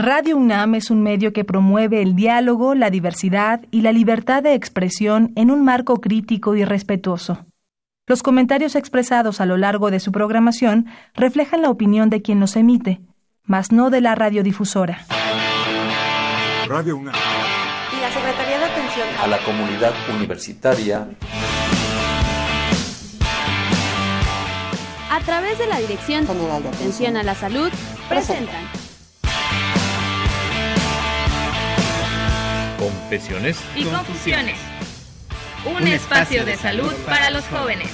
Radio UNAM es un medio que promueve el diálogo, la diversidad y la libertad de expresión en un marco crítico y respetuoso. Los comentarios expresados a lo largo de su programación reflejan la opinión de quien los emite, mas no de la radiodifusora. Radio UNAM. Y la Secretaría de Atención a la comunidad universitaria. A través de la Dirección General de Atención a la Salud, presentan. Confesiones y confusiones. Un, espacio de salud para los jóvenes.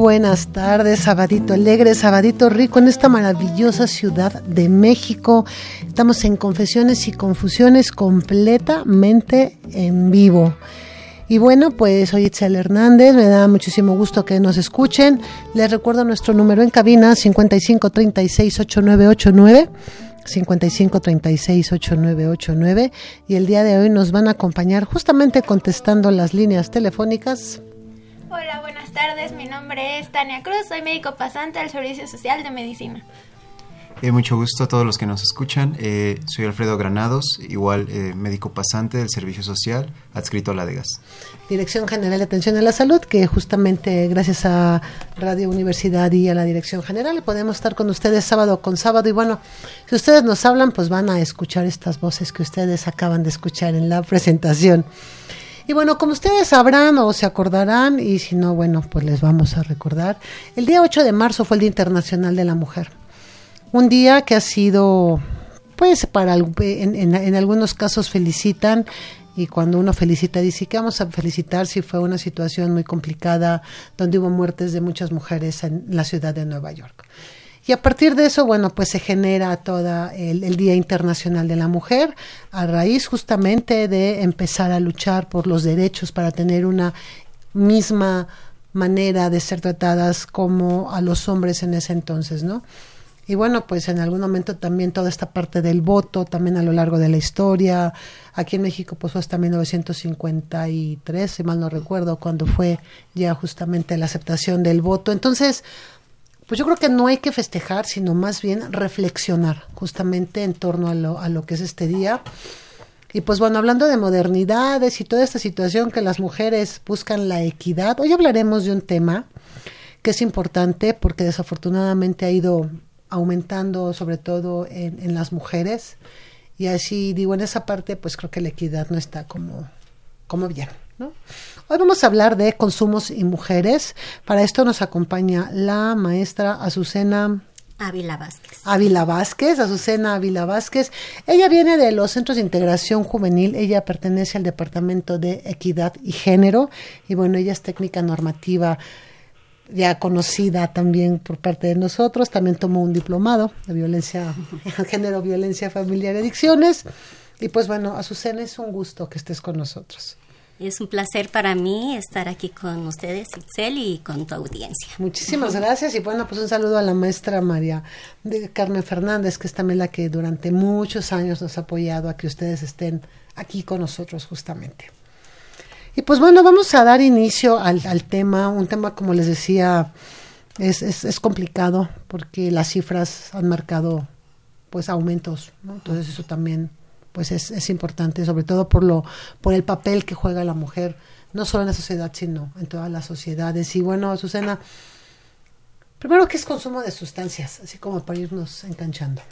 Buenas tardes, sabadito alegre, sabadito rico en esta maravillosa ciudad de México. Estamos en Confesiones y Confusiones completamente en vivo. Y bueno, pues soy Itzel Hernández, me da muchísimo gusto que nos escuchen. Les recuerdo nuestro número en cabina 55368989. 55368989 y el día de hoy nos van a acompañar justamente contestando las líneas telefónicas Hola, buenas tardes. Mi nombre es Tania Cruz. Soy médico pasante del Servicio Social de Medicina. Eh, mucho gusto a todos los que nos escuchan. Eh, soy Alfredo Granados, igual eh, médico pasante del Servicio Social, adscrito a la DEGAS. Dirección General de Atención a la Salud, que justamente gracias a Radio Universidad y a la Dirección General podemos estar con ustedes sábado con sábado. Y bueno, si ustedes nos hablan, pues van a escuchar estas voces que ustedes acaban de escuchar en la presentación. Y bueno, como ustedes sabrán o se acordarán, y si no, bueno, pues les vamos a recordar, el día 8 de marzo fue el Día Internacional de la Mujer. Un día que ha sido, pues, para en, en, algunos casos felicitan y cuando uno felicita dice que vamos a felicitar si fue una situación muy complicada donde hubo muertes de muchas mujeres en la ciudad de Nueva York. Y a partir de eso, bueno, pues se genera todo el, Día Internacional de la Mujer a raíz justamente de empezar a luchar por los derechos para tener una misma manera de ser tratadas como a los hombres en ese entonces, ¿no? Y bueno, pues en algún momento también toda esta parte del voto, también a lo largo de la historia. Aquí en México, pues fue hasta 1953, si mal no recuerdo, cuando fue ya justamente la aceptación del voto. Entonces, pues yo creo que no hay que festejar, sino más bien reflexionar justamente en torno a lo, a lo que es este día. Y pues bueno, hablando de modernidades y toda esta situación que las mujeres buscan la equidad, hoy hablaremos de un tema que es importante porque desafortunadamente ha ido aumentando sobre todo en, en las mujeres. Y así digo, en esa parte pues creo que la equidad no está como, como bien. Hoy vamos a hablar de consumos y mujeres. Para esto nos acompaña la maestra Azucena Ávila Vázquez. Ávila Vázquez, Azucena Ávila Vázquez. Ella viene de los Centros de Integración Juvenil, ella pertenece al Departamento de Equidad y Género y bueno, ella es técnica normativa ya conocida también por parte de nosotros, también tomó un diplomado de violencia, género, violencia familiar y adicciones. Y pues bueno, Azucena, es un gusto que estés con nosotros. Es un placer para mí estar aquí con ustedes, Itzel, y con tu audiencia. Muchísimas gracias y bueno, pues un saludo a la maestra María de Carmen Fernández, que es también la que durante muchos años nos ha apoyado a que ustedes estén aquí con nosotros justamente. Y pues bueno, vamos a dar inicio al, tema, un tema como les decía, es, es, es, complicado porque las cifras han marcado pues aumentos, ¿no? entonces eso también pues es, es importante, sobre todo por, lo, por el papel que juega la mujer, no solo en la sociedad, sino en todas las sociedades. Y bueno, Susana, primero, ¿qué es consumo de sustancias? Así como para irnos enganchando.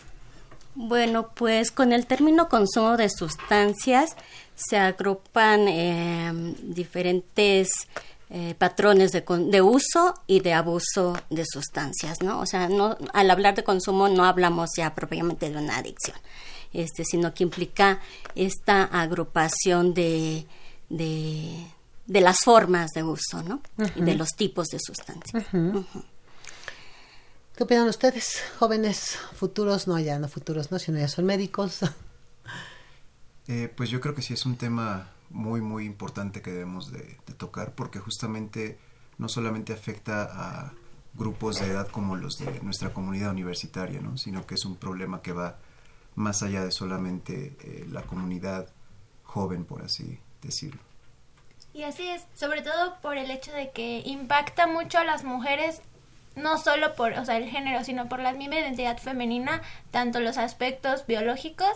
Bueno, pues con el término consumo de sustancias se agrupan eh, diferentes eh, patrones de, de, uso y de abuso de sustancias, ¿no? O sea, no, al hablar de consumo no hablamos ya propiamente de una adicción, este, sino que implica esta agrupación de, de, de las formas de uso, ¿no? Y de los tipos de sustancias. ¿Qué opinan ustedes, jóvenes futuros? No, ya no futuros, no, sino ya son médicos. Eh, pues yo creo que sí es un tema muy, muy importante que debemos de, tocar porque justamente no solamente afecta a grupos de edad como los de nuestra comunidad universitaria, ¿no? sino que es un problema que va más allá de solamente eh, la comunidad joven, por así decirlo. Y así es, sobre todo por el hecho de que impacta mucho a las mujeres no solo por, o sea, el género, sino por la misma identidad femenina, tanto los aspectos biológicos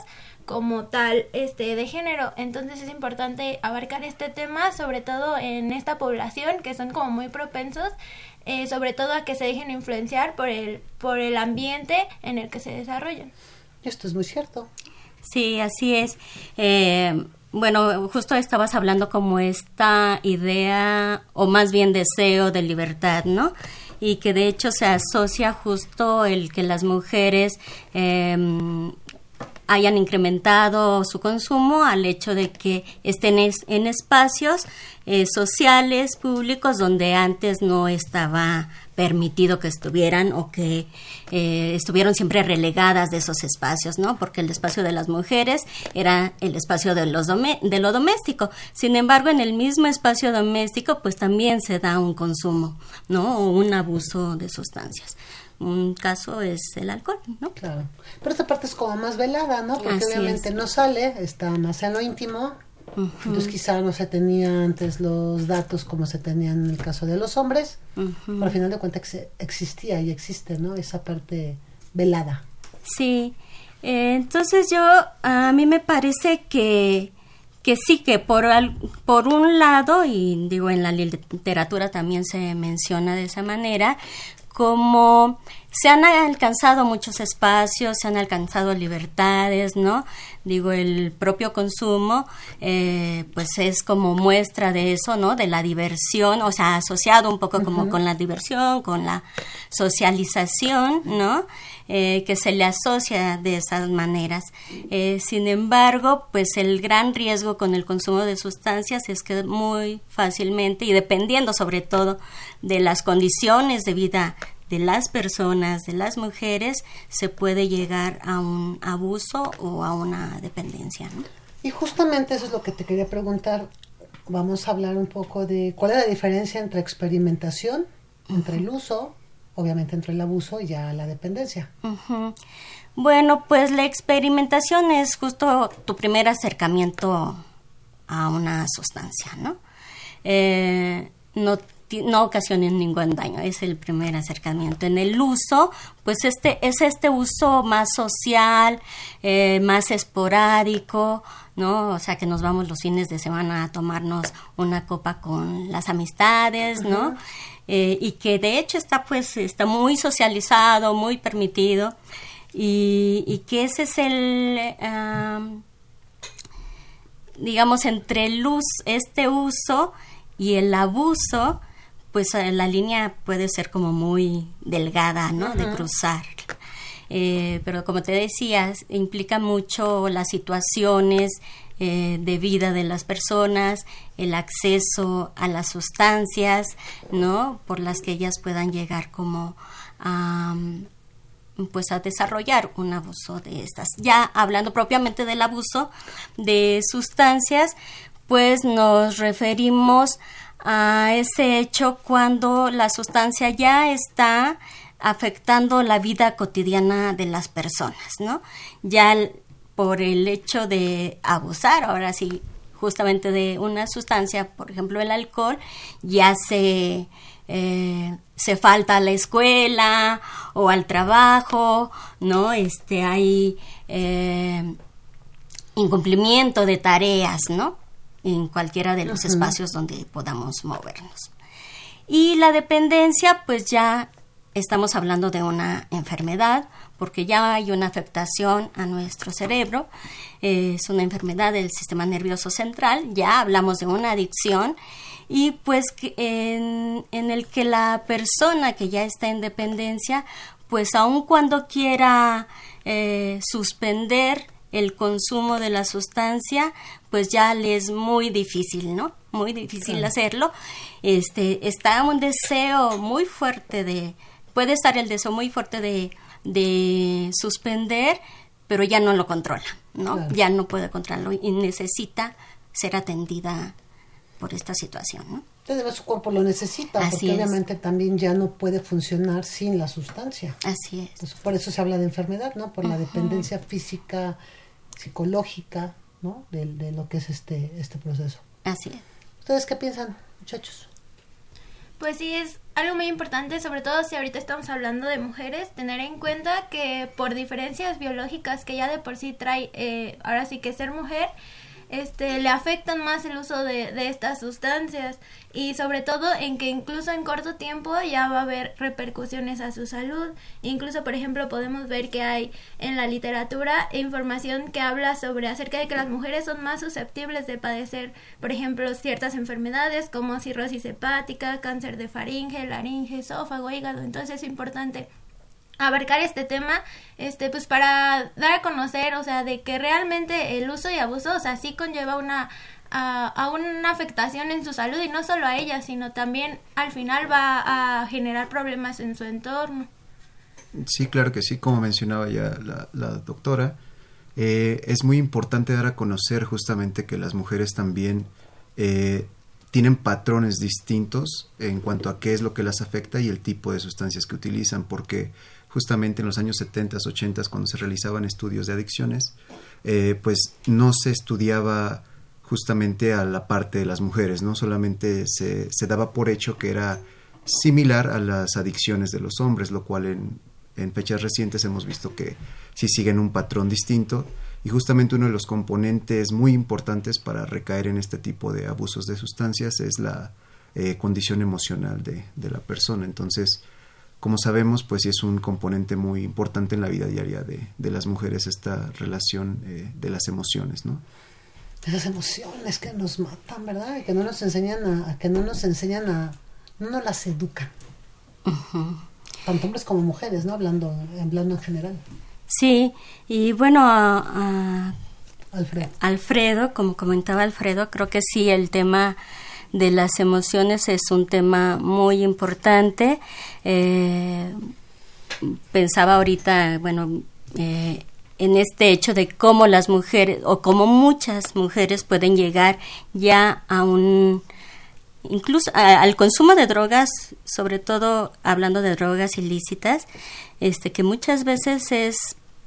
como tal este de género. Entonces es importante abarcar este tema, sobre todo en esta población que son como muy propensos, eh, sobre todo a que se dejen influenciar por el por el ambiente en el que se desarrollan. Esto es muy cierto. Sí, así es. Eh, bueno, justo estabas hablando como esta idea, o más bien deseo de libertad, ¿no? y que de hecho se asocia justo el que las mujeres em, hayan incrementado su consumo al hecho de que estén en espacios eh, sociales, públicos, donde antes no estaba permitido que estuvieran o que eh, estuvieron siempre relegadas de esos espacios, ¿no? Porque el espacio de las mujeres era el espacio de, los de lo doméstico. Sin embargo, en el mismo espacio doméstico, pues también se da un consumo, ¿no? O un abuso de sustancias. Un caso es el alcohol, ¿no? Claro. Pero esta parte es como más velada, ¿no? Porque obviamente no sale, está más en lo íntimo, entonces quizá no se tenían antes los datos como se tenían en el caso de los hombres, pero al final de cuentas existía y existe, ¿no? Esa parte velada. Sí, eh, entonces yo, a mí me parece que, que sí, que por, por un lado, y digo en la literatura también se menciona de esa manera, como se han alcanzado muchos espacios, se han alcanzado libertades, ¿no? Digo, el propio consumo, eh, pues es como muestra de eso, ¿no? De la diversión, o sea, asociado un poco como con la diversión, con la socialización, ¿no? Eh, que se le asocia de esas maneras. Eh, sin embargo, pues el gran riesgo con el consumo de sustancias es que muy fácilmente y dependiendo sobre todo de las condiciones de vida de las personas, de las mujeres, se puede llegar a un abuso o a una dependencia. Y justamente eso es lo que te quería preguntar. Vamos a hablar un poco de cuál es la diferencia entre experimentación, entre el uso, obviamente entre el abuso y ya la dependencia. Bueno, pues la experimentación es justo tu primer acercamiento a una sustancia, ¿no? Eh, no no ocasionen ningún daño, es el primer acercamiento. En el uso, pues este es este uso más social, eh, más esporádico, ¿no? O sea, que nos vamos los fines de semana a tomarnos una copa con las amistades, ¿no? Eh, y que de hecho está pues está muy socializado, muy permitido y, que ese es el digamos entre el luz este uso y el abuso pues eh, la línea puede ser como muy delgada, ¿no? De cruzar. Eh, pero como te decías, implica mucho las situaciones eh, de vida de las personas, el acceso a las sustancias, ¿no? Por las que ellas puedan llegar como a pues a desarrollar un abuso de estas. Ya hablando propiamente del abuso de sustancias, pues nos referimos a ese hecho cuando la sustancia ya está afectando la vida cotidiana de las personas, ¿no? Ya por el hecho de abusar, ahora sí, justamente de una sustancia, por ejemplo el alcohol, ya se, eh, se falta a la escuela o al trabajo, ¿no? Este, hay eh, incumplimiento de tareas, ¿no? en cualquiera de los espacios donde podamos movernos. Y la dependencia, pues ya estamos hablando de una enfermedad, porque ya hay una afectación a nuestro cerebro, es una enfermedad del sistema nervioso central, ya hablamos de una adicción y pues en, en el que la persona que ya está en dependencia, pues aun cuando quiera eh, suspender el consumo de la sustancia, pues ya le es muy difícil, ¿no? Muy difícil hacerlo. Este, está un deseo muy fuerte de, puede estar el deseo muy fuerte de, de suspender, pero ya no lo controla, ¿no? Ya no puede controlarlo y necesita ser atendida por esta situación, ¿no? Entonces su cuerpo lo necesita, porque obviamente también ya no puede funcionar sin la sustancia. Así es. por eso se habla de enfermedad, ¿no? Por la dependencia física, psicológica, ¿no? De, de, lo que es este, este proceso. Así es. ¿Ustedes qué piensan, muchachos? Pues sí, es algo muy importante, sobre todo si ahorita estamos hablando de mujeres, tener en cuenta que por diferencias biológicas que ya de por sí trae, eh, ahora sí que ser mujer, este, le afectan más el uso de, de, estas sustancias y sobre todo en que incluso en corto tiempo ya va a haber repercusiones a su salud. Incluso, por ejemplo, podemos ver que hay en la literatura información que habla sobre acerca de que las mujeres son más susceptibles de padecer, por ejemplo, ciertas enfermedades como cirrosis hepática, cáncer de faringe, laringe, esófago, hígado. Entonces es importante abarcar este tema, este, pues para dar a conocer, o sea, de que realmente el uso y abuso, o sea, sí conlleva una a, una afectación en su salud y no solo a ella, sino también al final va a generar problemas en su entorno. Sí, claro que sí, como mencionaba ya la, doctora, eh, es muy importante dar a conocer justamente que las mujeres también eh, tienen patrones distintos en cuanto a qué es lo que las afecta y el tipo de sustancias que utilizan, porque justamente en los años 70, 80, cuando se realizaban estudios de adicciones, eh, pues no se estudiaba justamente a la parte de las mujeres, no solamente se, se, daba por hecho que era similar a las adicciones de los hombres, lo cual en, en fechas recientes hemos visto que sí siguen un patrón distinto y justamente uno de los componentes muy importantes para recaer en este tipo de abusos de sustancias es la eh, condición emocional de, de, la persona. Entonces, como sabemos, pues sí es un componente muy importante en la vida diaria de, de las mujeres esta relación eh, de las emociones, ¿no? De las emociones que nos matan, ¿verdad? Y que no nos enseñan a, que no nos enseñan a, no nos las educan. Tanto hombres como mujeres, ¿no? Hablando, hablando en general. Sí, y bueno, Alfredo. Alfredo, como comentaba Alfredo, creo que sí, el tema de las emociones es un tema muy importante. Eh, pensaba ahorita, bueno, eh, en este hecho de cómo las mujeres o cómo muchas mujeres pueden llegar ya a un incluso al consumo de drogas, sobre todo hablando de drogas ilícitas, este que muchas veces es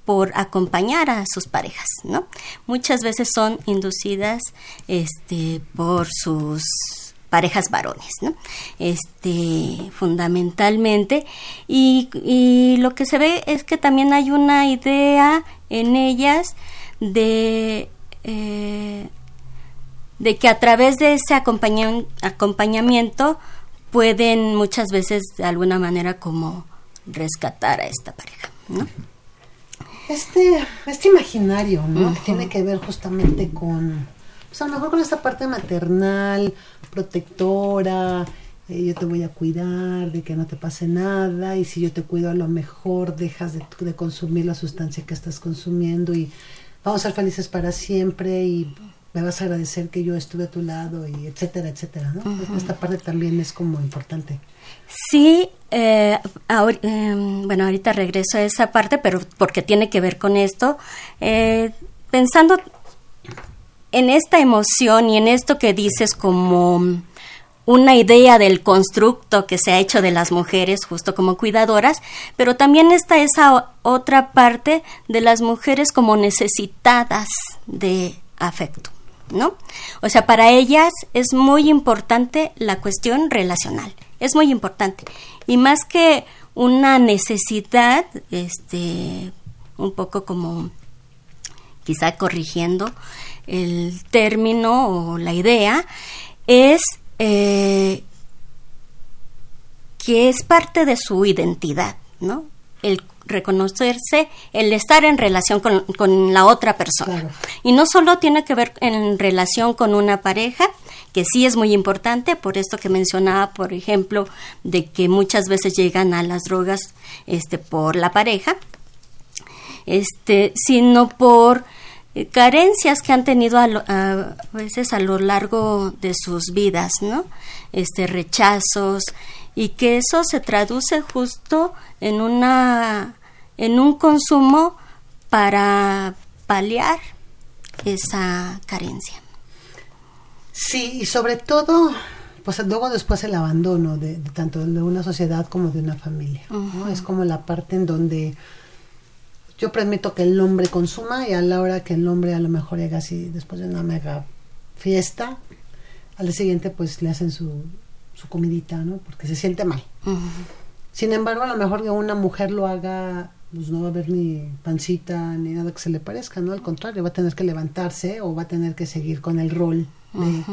por acompañar a sus parejas, ¿no? Muchas veces son inducidas este por sus parejas varones, ¿no? Este, fundamentalmente. Y, y, lo que se ve es que también hay una idea en ellas de, eh, de que a través de ese acompañamiento pueden muchas veces de alguna manera como rescatar a esta pareja, ¿no? Este, este imaginario, ¿no? Que tiene que ver justamente con, pues a lo mejor con esta parte maternal, protectora, eh, yo te voy a cuidar de que no te pase nada y si yo te cuido a lo mejor dejas de, de, consumir la sustancia que estás consumiendo y vamos a ser felices para siempre y me vas a agradecer que yo estuve a tu lado y etcétera, etcétera, ¿no? Esta parte también es como importante. Sí, eh, eh, bueno, ahorita regreso a esa parte, pero porque tiene que ver con esto. Eh, pensando en esta emoción y en esto que dices como una idea del constructo que se ha hecho de las mujeres justo como cuidadoras, pero también está esa otra parte de las mujeres como necesitadas de afecto, ¿no? O sea, para ellas es muy importante la cuestión relacional, es muy importante. Y más que una necesidad, este, un poco como quizá corrigiendo, el término o la idea es eh, que es parte de su identidad, ¿no? El, reconocerse el estar en relación con, con la otra persona. Y no solo tiene que ver en relación con una pareja, que sí es muy importante, por esto que mencionaba, por ejemplo, de que muchas veces llegan a las drogas este, por la pareja, este, sino por eh, carencias que han tenido a, veces a lo largo de sus vidas, ¿no? Este rechazos y que eso se traduce justo en una en un consumo para paliar esa carencia. Sí, y sobre todo, pues luego después el abandono de, tanto de una sociedad como de una familia. ¿no? Es como la parte en donde yo permito que el hombre consuma y a la hora que el hombre a lo mejor llega así después de una mega fiesta, al día siguiente pues le hacen su, su comidita, ¿no? Porque se siente mal. Sin embargo, a lo mejor que una mujer lo haga, pues no va a haber ni pancita ni nada que se le parezca, ¿no? Al contrario, va a tener que levantarse o va a tener que seguir con el rol de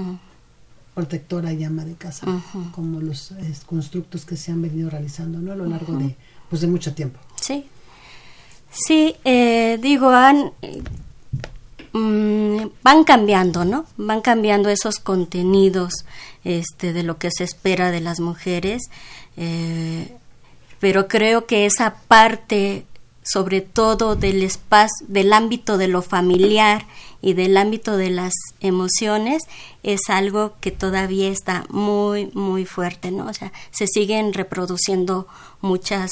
protectora y ama de casa, como los constructos que se han venido realizando, ¿no? A lo largo de, pues, de mucho tiempo. Sí. Sí, eh, digo, han, mm, van cambiando, ¿no? Van cambiando esos contenidos este, de lo que se espera de las mujeres, eh, pero creo que esa parte, sobre todo del espacio, del ámbito de lo familiar y del ámbito de las emociones es algo que todavía está muy muy fuerte no o sea se siguen reproduciendo muchas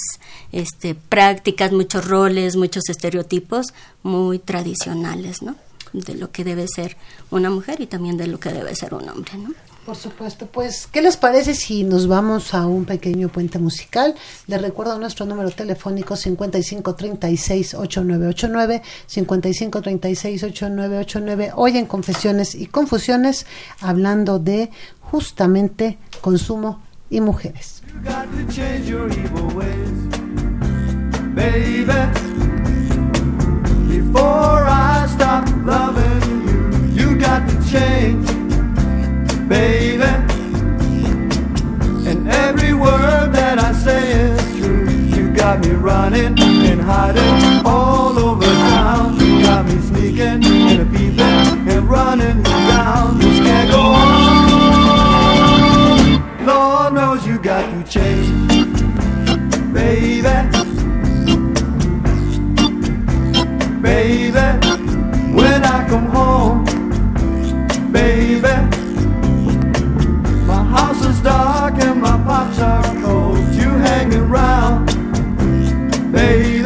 este, prácticas muchos roles muchos estereotipos muy tradicionales no de lo que debe ser una mujer y también de lo que debe ser un hombre no por supuesto, pues, ¿qué les parece si nos vamos a un pequeño puente musical? Les recuerdo nuestro número telefónico 5536-8989, 5536-8989, hoy en Confesiones y Confusiones, hablando de justamente consumo y mujeres. you, got to. Baby. And every word that I say is true. You got me running and hiding all over town. You got me sneaking and peeping and running down. This can't go on. Lord knows you got to change, baby. Baby, house dark and my pops are cold. You hang around, baby,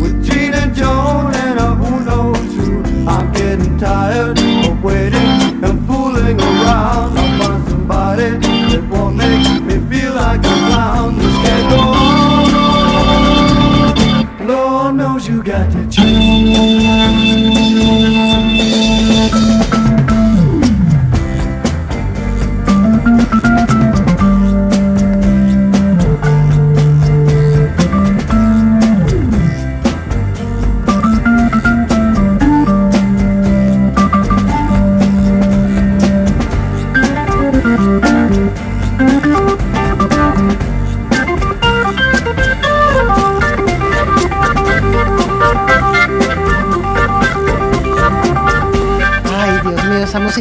with Gene and Joan and a who knows who. I'm getting tired of waiting and fooling around. I'll find somebody that won't make me feel like a clown. This can't go on. Lord knows you got to change.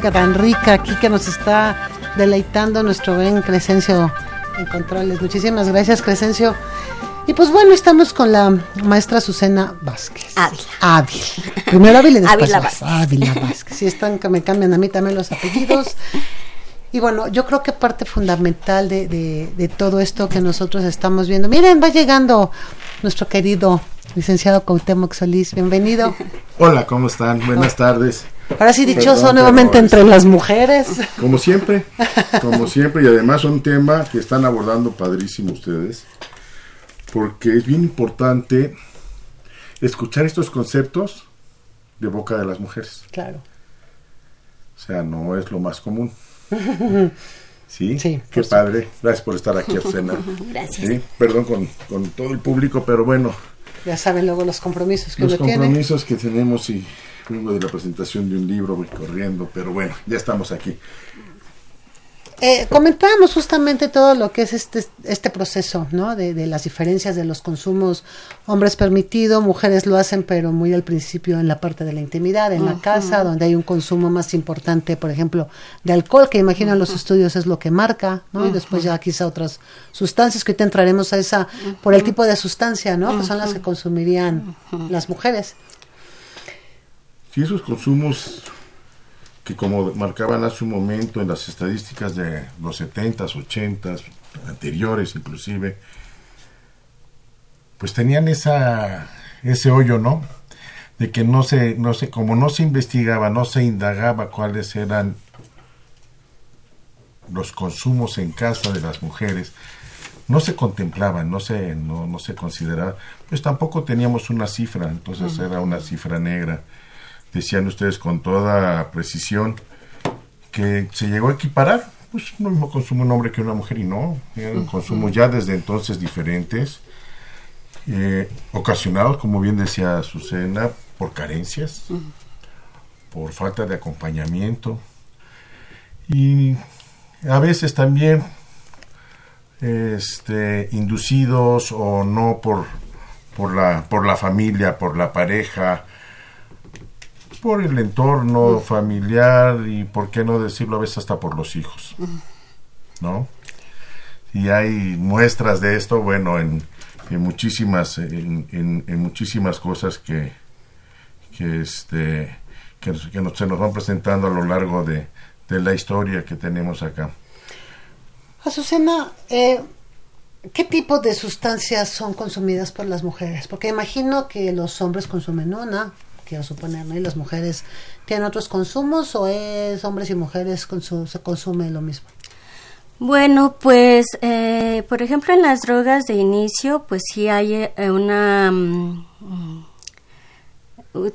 Música tan rica aquí que nos está deleitando nuestro buen Crescencio en controles. Muchísimas gracias, Crescencio. Y pues bueno, estamos con la maestra Susana Vázquez. Ávila. Ávila. Primero Ávila y después Ávila Vázquez. Ávila Vázquez. Si están que me cambian a mí también los apellidos. Y bueno, yo creo que parte fundamental de, de, de, todo esto que nosotros estamos viendo. Miren, va llegando nuestro querido licenciado Cuauhtémoc Solís. Bienvenido. Hola, ¿cómo están? Buenas tardes. Ahora sí, dichoso nuevamente entre las mujeres. Como siempre, como siempre, y además un tema que están abordando padrísimo ustedes, porque es bien importante escuchar estos conceptos de boca de las mujeres. Claro. O sea, no es lo más común. ¿Sí? sí Qué padre. Gracias por estar aquí, Azucena. Gracias. ¿Sí? Perdón con, con, todo el público, pero bueno. Ya saben luego los compromisos que los uno tiene. Los compromisos que tenemos y vengo de la presentación de un libro, voy corriendo, pero bueno, ya estamos aquí. Eh, comentábamos justamente todo lo que es este, este proceso, ¿no? De, de, las diferencias de los consumos. Hombres permitido, mujeres lo hacen, pero muy al principio en la parte de la intimidad, en la casa, donde hay un consumo más importante, por ejemplo, de alcohol, que imagino en los estudios es lo que marca, ¿no? Y después ya quizá otras sustancias, que ahorita entraremos a esa, por el tipo de sustancia, ¿no? Que son las que consumirían las mujeres. Sí, esos consumos que como marcaban hace un momento en las estadísticas de los 70s, 80s, anteriores inclusive, pues tenían esa ese hoyo, ¿no? De que no se no se como no se investigaba, no se indagaba cuáles eran los consumos en casa de las mujeres, no se contemplaban, no se no, no se consideraba, pues tampoco teníamos una cifra, entonces era una cifra negra decían ustedes con toda precisión, que se llegó a equiparar, pues no mismo consumo un hombre que una mujer y no, eran consumos ya desde entonces diferentes, eh, ocasionados, como bien decía Azucena, por carencias, por falta de acompañamiento y a veces también este, inducidos o no por, por, la, por la familia, por la pareja, por el entorno familiar y, por qué no decirlo, a veces hasta por los hijos. ¿No? Y hay muestras de esto, bueno, en, en muchísimas, en, en, muchísimas cosas que, que, este, que, que nos, se nos van presentando a lo largo de, de la historia que tenemos acá. Azucena, eh, ¿qué tipo de sustancias son consumidas por las mujeres? Porque imagino que los hombres consumen una, quiero suponer, ¿no? Y las mujeres tienen otros consumos o es hombres y mujeres se consume lo mismo. Bueno, pues, eh, por ejemplo, en las drogas de inicio, pues sí hay eh, una... Um,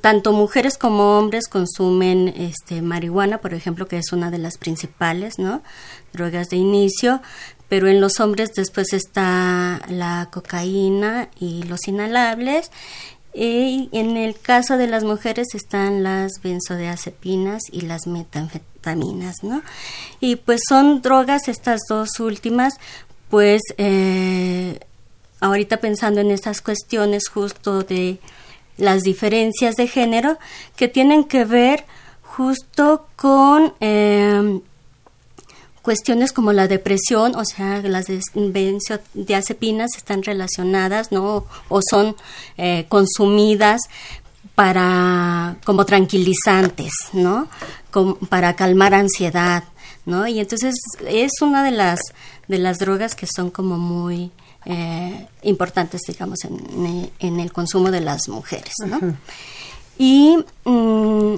tanto mujeres como hombres consumen este, marihuana, por ejemplo, que es una de las principales, ¿no? Drogas de inicio, pero en los hombres después está la cocaína y los inhalables y en el caso de las mujeres están las benzodiazepinas y las metanfetaminas, ¿no? Y pues son drogas estas dos últimas, pues eh, ahorita pensando en estas cuestiones justo de las diferencias de género que tienen que ver justo con eh, cuestiones como la depresión, o sea, las benzodiazepinas están relacionadas, ¿no? O son eh, consumidas para como tranquilizantes, ¿no? para calmar ansiedad, ¿no? Y entonces es una de las de las drogas que son como muy eh, importantes, digamos, en, en, el consumo de las mujeres, ¿no? Y mm,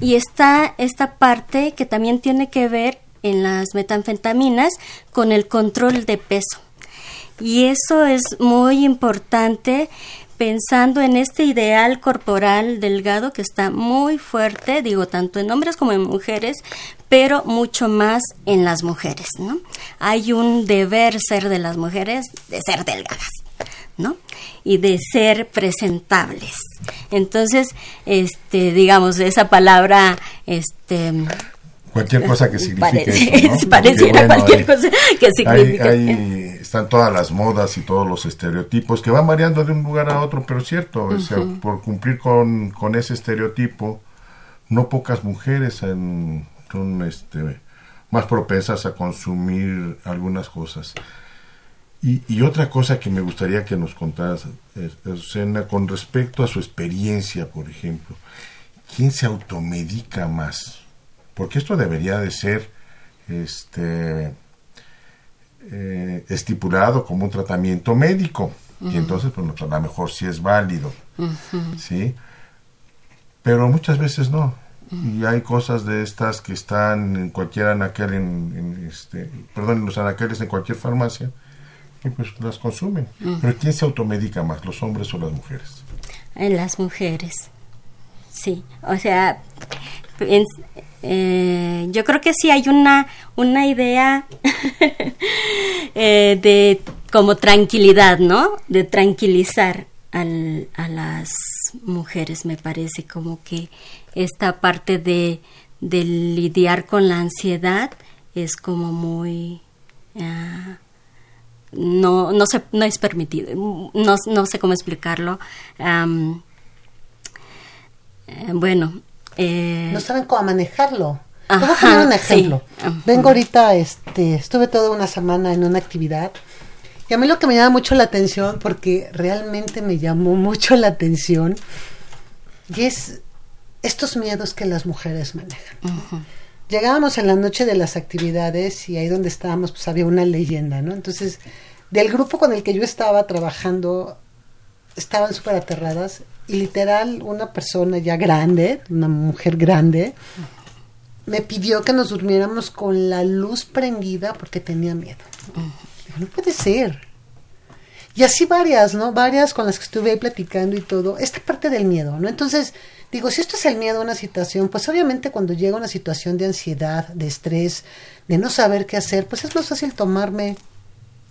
y está esta parte que también tiene que ver en las metanfetaminas con el control de peso. Y eso es muy importante pensando en este ideal corporal delgado que está muy fuerte, digo, tanto en hombres como en mujeres, pero mucho más en las mujeres, ¿no? Hay un deber ser de las mujeres de ser delgadas, ¿no? Y de ser presentables. Entonces, este, digamos, esa palabra, este, cualquier cosa que signifique eso, Pareciera cualquier cosa que signifique. Ahí están todas las modas y todos los estereotipos que van variando de un lugar a otro, pero es cierto, por cumplir con, con, ese estereotipo, no pocas mujeres son este, más propensas a consumir algunas cosas. Y, y, otra cosa que me gustaría que nos contaras, Susana, con respecto a su experiencia, por ejemplo, ¿quién se automedica más? Porque esto debería de ser este eh, estipulado como un tratamiento médico. Y entonces pues a lo mejor sí es válido. Sí pero muchas veces no. Y hay cosas de estas que están en cualquier anaquel en, este perdón en los anaqueles en cualquier farmacia y pues las consumen. Pero quién se automedica más los hombres o las mujeres en las mujeres. Sí. O sea eh, yo creo que sí hay una, una idea eh, de como tranquilidad, ¿no? De tranquilizar al, a las mujeres, me parece como que esta parte de, lidiar con la ansiedad es como muy... ah, no, no, se, no es permitido, no, no sé cómo explicarlo. Eh, bueno, eh, No saben cómo manejarlo. Te voy a Ajá, poner un ejemplo. Ajá. Vengo ahorita, este, estuve toda una semana en una actividad y a mí lo que me llama mucho la atención, porque realmente me llamó mucho la atención, y es estos miedos que las mujeres manejan. Llegábamos en la noche de las actividades y ahí donde estábamos pues había una leyenda, ¿no? Entonces, del grupo con el que yo estaba trabajando, estaban súper aterradas literal una persona ya grande, una mujer grande, me pidió que nos durmiéramos con la luz prendida porque tenía miedo. No puede ser. Y así varias, ¿no? Varias con las que estuve ahí platicando y todo. Esta parte del miedo, ¿no? Entonces, digo, si esto es el miedo a una situación, pues obviamente cuando llega una situación de ansiedad, de estrés, de no saber qué hacer, pues es más fácil tomarme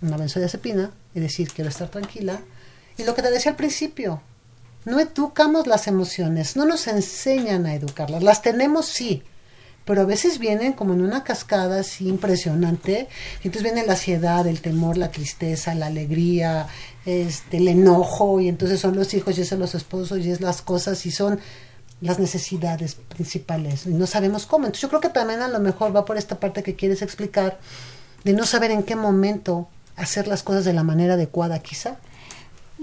una benzodiazepina y decir, quiero estar tranquila. Y lo que te decía al principio, no educamos las emociones, no nos enseñan a educarlas. Las tenemos, sí, pero a veces vienen como en una cascada así impresionante. Y entonces viene la ansiedad, el temor, la tristeza, la alegría, este, el enojo, y entonces son los hijos, y son los esposos, y es las cosas, y son las necesidades principales. Y no sabemos cómo. Entonces yo creo que también a lo mejor va por esta parte que quieres explicar, de no saber en qué momento hacer las cosas de la manera adecuada, quizá.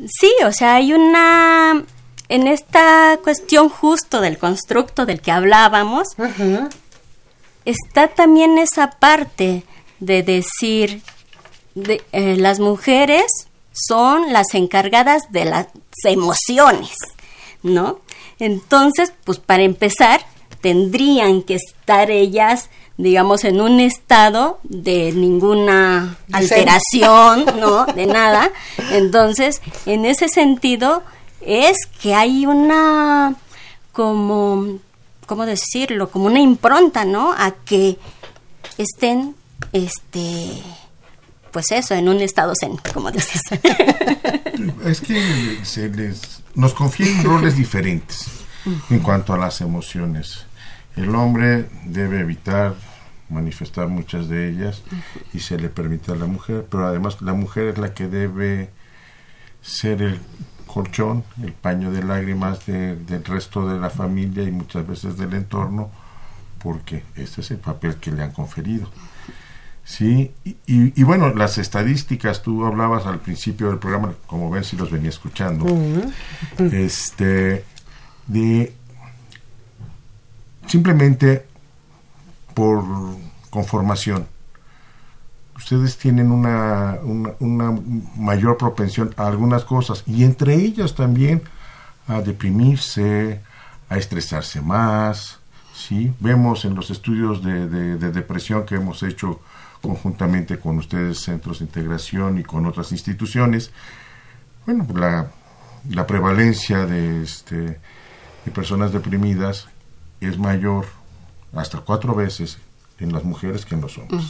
Sí, o sea, hay una... En esta cuestión justo del constructo del que hablábamos, está también esa parte de decir, de, eh, las mujeres son las encargadas de las emociones, ¿no? Entonces, pues para empezar, tendrían que estar ellas digamos, en un estado de ninguna alteración, ¿no? De nada. Entonces, en ese sentido, es que hay una, como, ¿cómo decirlo? Como una impronta, ¿no? A que estén, este, pues eso, en un estado zen, como dices. Es que se les, nos confieren roles diferentes en cuanto a las emociones. El hombre debe evitar manifestar muchas de ellas y se le permite a la mujer, pero además la mujer es la que debe ser el colchón, el paño de lágrimas de- del resto de la familia y muchas veces del entorno, porque este es el papel que le han conferido. Sí, y, y- y bueno, las estadísticas, tú hablabas al principio del programa, como ven si los venía escuchando, este, de simplemente por conformación. Ustedes tienen una, una, mayor propensión a algunas cosas y entre ellas también a deprimirse, a estresarse más. ¿sí? Vemos en los estudios de, de- de depresión que hemos hecho conjuntamente con ustedes, centros de integración y con otras instituciones, bueno, pues la, la prevalencia de, este, de personas deprimidas es mayor hasta cuatro veces en las mujeres que en los hombres.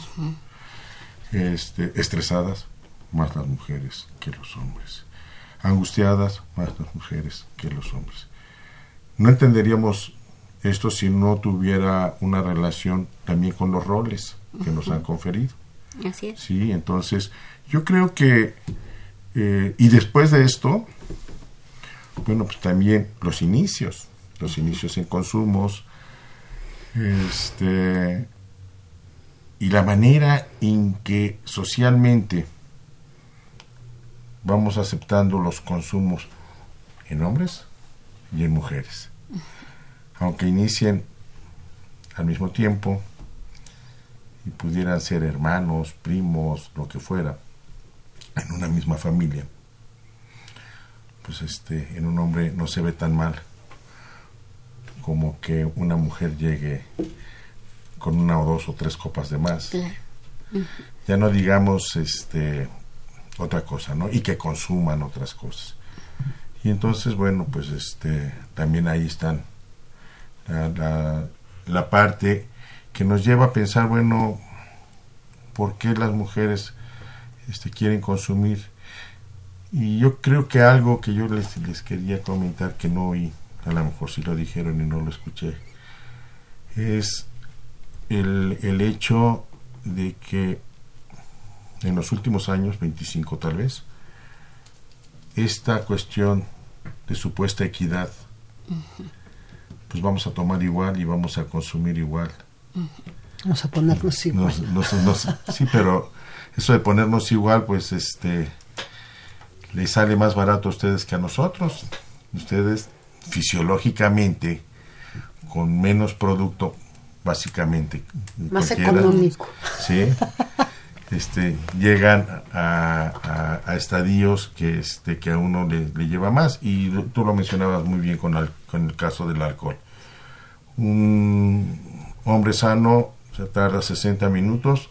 Este, estresadas, más las mujeres que los hombres. Angustiadas, más las mujeres que los hombres. No entenderíamos esto si no tuviera una relación también con los roles que nos han conferido. Así es. Sí, entonces yo creo que, eh, y después de esto, bueno, pues también los inicios, los inicios en consumos, este, y la manera en que socialmente vamos aceptando los consumos en hombres y en mujeres, aunque inicien al mismo tiempo y pudieran ser hermanos, primos, lo que fuera, en una misma familia, pues este, en un hombre no se ve tan mal como que una mujer llegue con una o dos o tres copas de más. Ya no digamos este otra cosa, ¿no? Y que consuman otras cosas. Y entonces, bueno, pues este también ahí están la, la, la parte que nos lleva a pensar, bueno, ¿por qué las mujeres este, quieren consumir? Y yo creo que algo que yo les, les quería comentar que no oí, a lo mejor sí lo dijeron y no lo escuché, es el, el hecho de que en los últimos años, 25 tal vez, esta cuestión de supuesta equidad, pues vamos a tomar igual y vamos a consumir igual. Vamos a ponernos igual. sí, pero eso de ponernos igual, pues este, les sale más barato a ustedes que a nosotros. Ustedes fisiológicamente, con menos producto, básicamente. Más económico. Sí. Este, llegan a, estadios que, este, que a uno le, lleva más. Y tú lo mencionabas muy bien con, con el caso del alcohol. Un hombre sano se tarda 60 minutos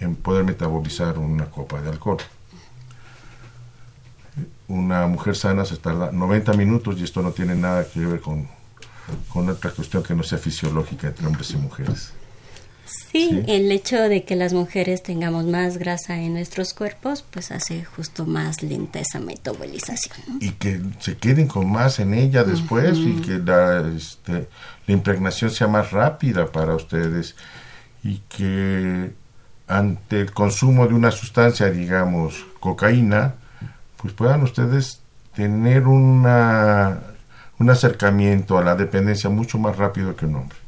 en poder metabolizar una copa de alcohol. Una mujer sana se tarda 90 minutos y esto no tiene nada que ver con, con otra cuestión que no sea fisiológica entre hombres y mujeres. Sí, el hecho de que las mujeres tengamos más grasa en nuestros cuerpos, pues hace justo más lenta esa metabolización. Y que se queden con más en ella después y que la, este, la impregnación sea más rápida para ustedes y que ante el consumo de una sustancia, digamos, cocaína, pues puedan ustedes tener una, un acercamiento a la dependencia mucho más rápido que un hombre,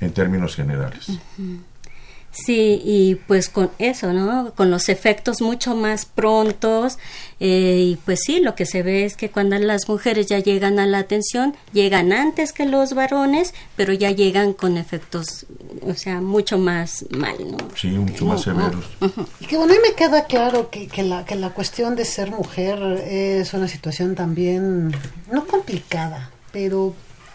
en términos generales. Sí, y pues con eso, ¿no? Con los efectos mucho más prontos. Eh, y pues sí, lo que se ve es que cuando las mujeres ya llegan a la atención, llegan antes que los varones, pero ya llegan con efectos, o sea, mucho más mal, ¿no? Sí, mucho más severos. Y que bueno, a mí me queda claro que, que, la, que la cuestión de ser mujer es una situación también, no complicada, pero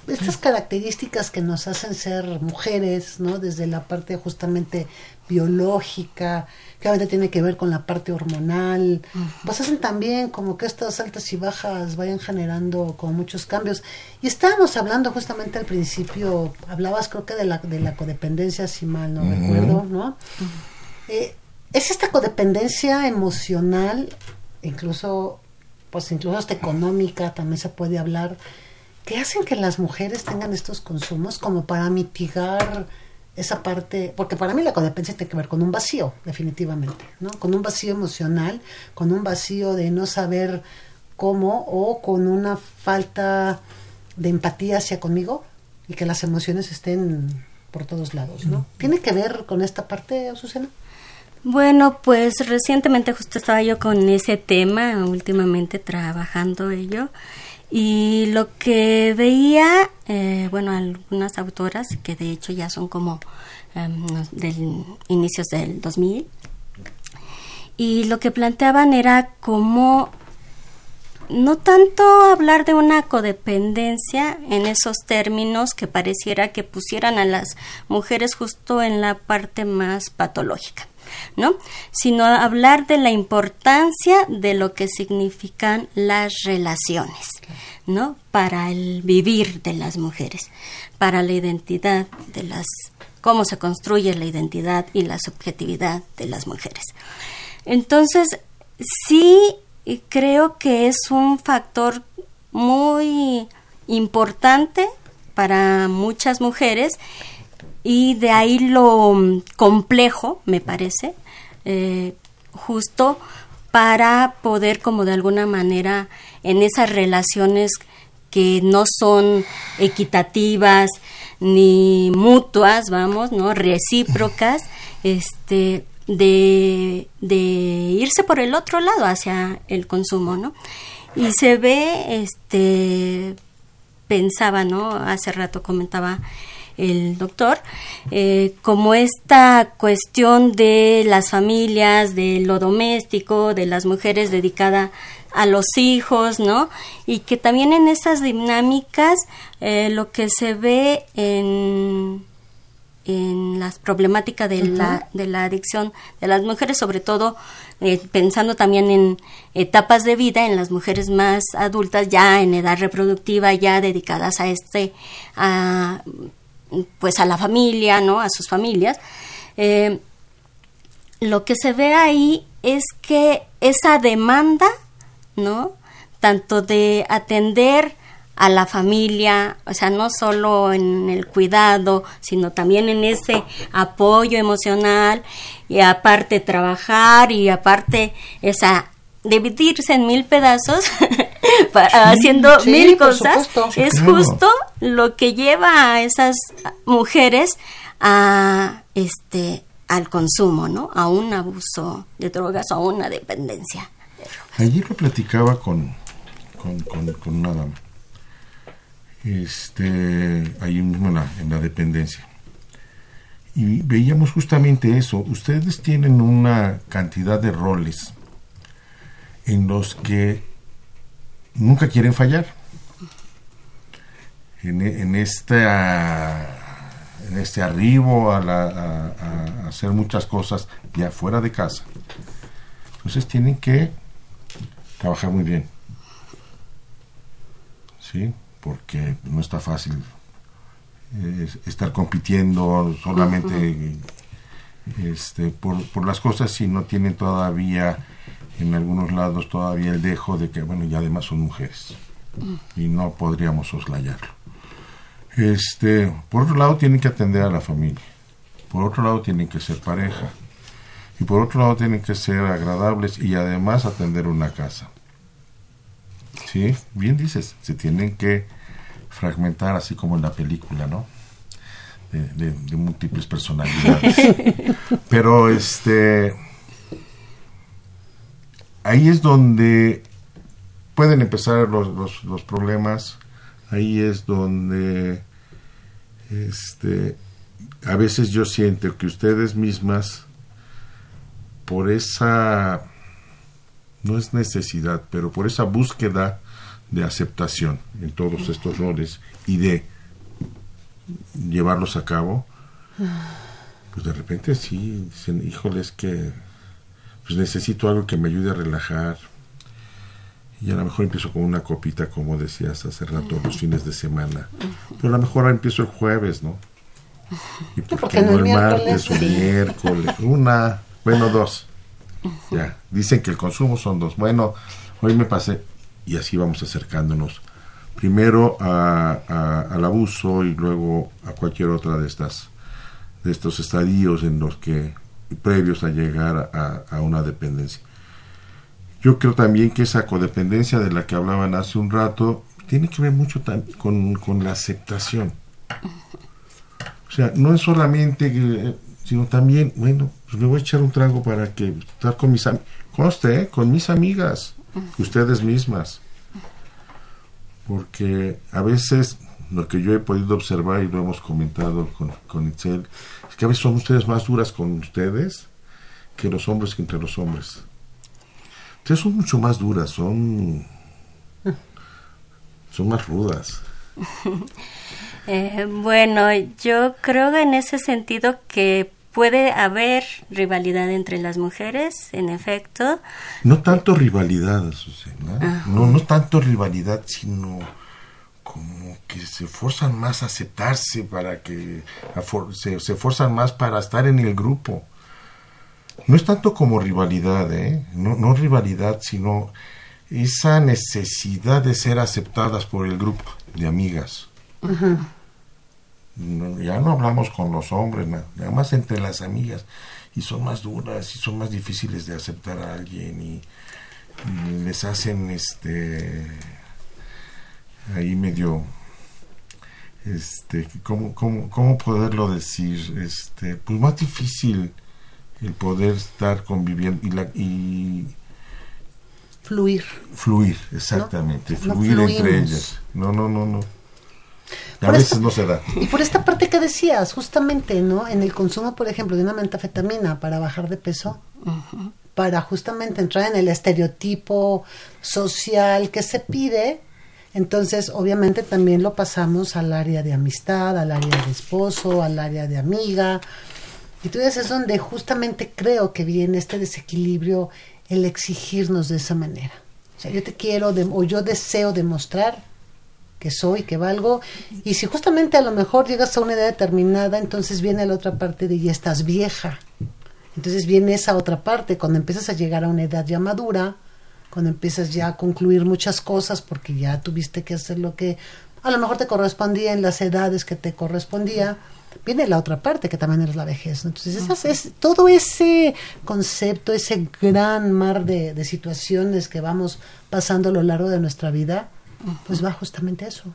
estas características que nos hacen ser mujeres, ¿no? Desde la parte justamente biológica, que a veces tiene que ver con la parte hormonal, pues hacen también como que estas altas y bajas vayan generando como muchos cambios. Y estábamos hablando justamente al principio, hablabas creo que de la, de la codependencia, si mal no recuerdo, ¿no? Eh, es esta codependencia emocional, incluso, pues incluso hasta económica, también se puede hablar, que hacen que las mujeres tengan estos consumos como para mitigar esa parte, porque para mí la codependencia tiene que ver con un vacío, definitivamente, ¿no? Con un vacío emocional, con un vacío de no saber cómo o con una falta de empatía hacia conmigo y que las emociones estén por todos lados, ¿no? ¿Tiene que ver con esta parte, Susana? Bueno, pues recientemente justo estaba yo con ese tema, últimamente trabajando ello. Y lo que veía, eh, bueno, algunas autoras, que de hecho ya son como em, del inicios del 2000, y lo que planteaban era como no tanto hablar de una codependencia en esos términos que pareciera que pusieran a las mujeres justo en la parte más patológica. ¿No? Sino hablar de la importancia de lo que significan las relaciones, ¿no? Para el vivir de las mujeres, para la identidad de las cómo se construye la identidad y la subjetividad de las mujeres. Entonces, sí creo que es un factor muy importante para muchas mujeres y de ahí lo complejo, me parece, eh, justo para poder como de alguna manera en esas relaciones que no son equitativas ni mutuas, vamos, ¿no? recíprocas, este de, de irse por el otro lado hacia el consumo, ¿no? Y se ve, este, pensaba, ¿no? Hace rato comentaba el doctor, eh, como esta cuestión de las familias, de lo doméstico, de las mujeres dedicadas a los hijos, ¿no? Y que también en esas dinámicas eh, lo que se ve en, en las problemáticas de, la, de la adicción de las mujeres, sobre todo eh, pensando también en etapas de vida, en las mujeres más adultas, ya en edad reproductiva, ya dedicadas a este, a pues a la familia, ¿no? A sus familias. Eh, lo que se ve ahí es que esa demanda, ¿no? Tanto de atender a la familia, o sea, no solo en el cuidado, sino también en ese apoyo emocional y aparte trabajar y aparte esa dividirse en mil pedazos haciendo mil cosas es justo lo que lleva a esas mujeres a este al consumo, ¿no? A un abuso de drogas o a una dependencia. Ayer lo platicaba con, con, con, una dama, este, ahí mismo en la, en la dependencia. Y veíamos justamente eso. Ustedes tienen una cantidad de roles en los que nunca quieren fallar. En, en esta en este arribo a, a, hacer muchas cosas ya fuera de casa. Entonces tienen que trabajar muy bien. ¿Sí? Porque no está fácil eh, estar compitiendo solamente este, por, por las cosas si no tienen todavía en algunos lados todavía el dejo de que, bueno, ya además son mujeres y no podríamos soslayarlo. Este, por otro lado, tienen que atender a la familia. Por otro lado, tienen que ser pareja. Y por otro lado, tienen que ser agradables y además atender una casa. Sí, bien dices, se tienen que fragmentar así como en la película, ¿no? De, múltiples personalidades. Pero este, ahí es donde pueden empezar los, los, problemas, ahí es donde este, a veces yo siento que ustedes mismas, por esa, no es necesidad, pero por esa búsqueda de aceptación en todos estos roles y de llevarlos a cabo, pues de repente sí, dicen, híjole, es que pues necesito algo que me ayude a relajar. Y a lo mejor empiezo con una copita, como decías hace rato, los fines de semana. Pero a lo mejor empiezo el jueves, ¿no? Y porque, no el martes o miércoles. Una, bueno, dos. Ya, dicen que el consumo son dos. Bueno, hoy me pasé y así vamos acercándonos. Primero a, al abuso y luego a cualquier otra de estas de estos estadios en los que previos a llegar a, una dependencia. Yo creo también que esa codependencia de la que hablaban hace un rato tiene que ver mucho con, con la aceptación. O sea, no es solamente, sino también, bueno, pues me voy a echar un trago para que estar con mis amigas, conste, ¿eh? con mis amigas, ustedes mismas. Porque a veces lo que yo he podido observar y lo hemos comentado con, con Itzel, es que a veces son ustedes más duras con ustedes que los hombres que entre los hombres. Ustedes son mucho más duras, son, son más rudas. Eh, bueno, yo creo en ese sentido que puede haber rivalidad entre las mujeres, en efecto. No tanto rivalidad, ¿no? no, no tanto rivalidad, sino como que se forzan más a aceptarse para que se, se forzan más para estar en el grupo no es tanto como rivalidad, ¿eh? no, no rivalidad, sino esa necesidad de ser aceptadas por el grupo de amigas. ya no hablamos con los hombres, nada, más entre las amigas, y son más duras y son más difíciles de aceptar a alguien y, les hacen este ahí medio este cómo, cómo, cómo poderlo decir este pues más difícil el poder estar conviviendo y, la, y fluir. Fluir, exactamente, fluir entre ellas. No, no, no, no. A veces no se da. Y por esta parte que decías, justamente, ¿no? En el consumo, por ejemplo, de una metafetamina para bajar de peso, para justamente entrar en el estereotipo social que se pide, entonces obviamente también lo pasamos al área de amistad, al área de esposo, al área de amiga, y entonces es donde justamente creo que viene este desequilibrio, el exigirnos de esa manera. O sea, yo te quiero o yo deseo demostrar que soy, que valgo. Y si justamente a lo mejor llegas a una edad determinada, entonces viene la otra parte de ya estás vieja. Entonces viene esa otra parte, cuando empiezas a llegar a una edad ya madura, cuando empiezas ya a concluir muchas cosas porque ya tuviste que hacer lo que a lo mejor te correspondía en las edades que te correspondía, viene la otra parte que también es la vejez. Entonces, es, todo ese concepto, ese gran mar de, situaciones que vamos pasando a lo largo de nuestra vida, pues va justamente eso.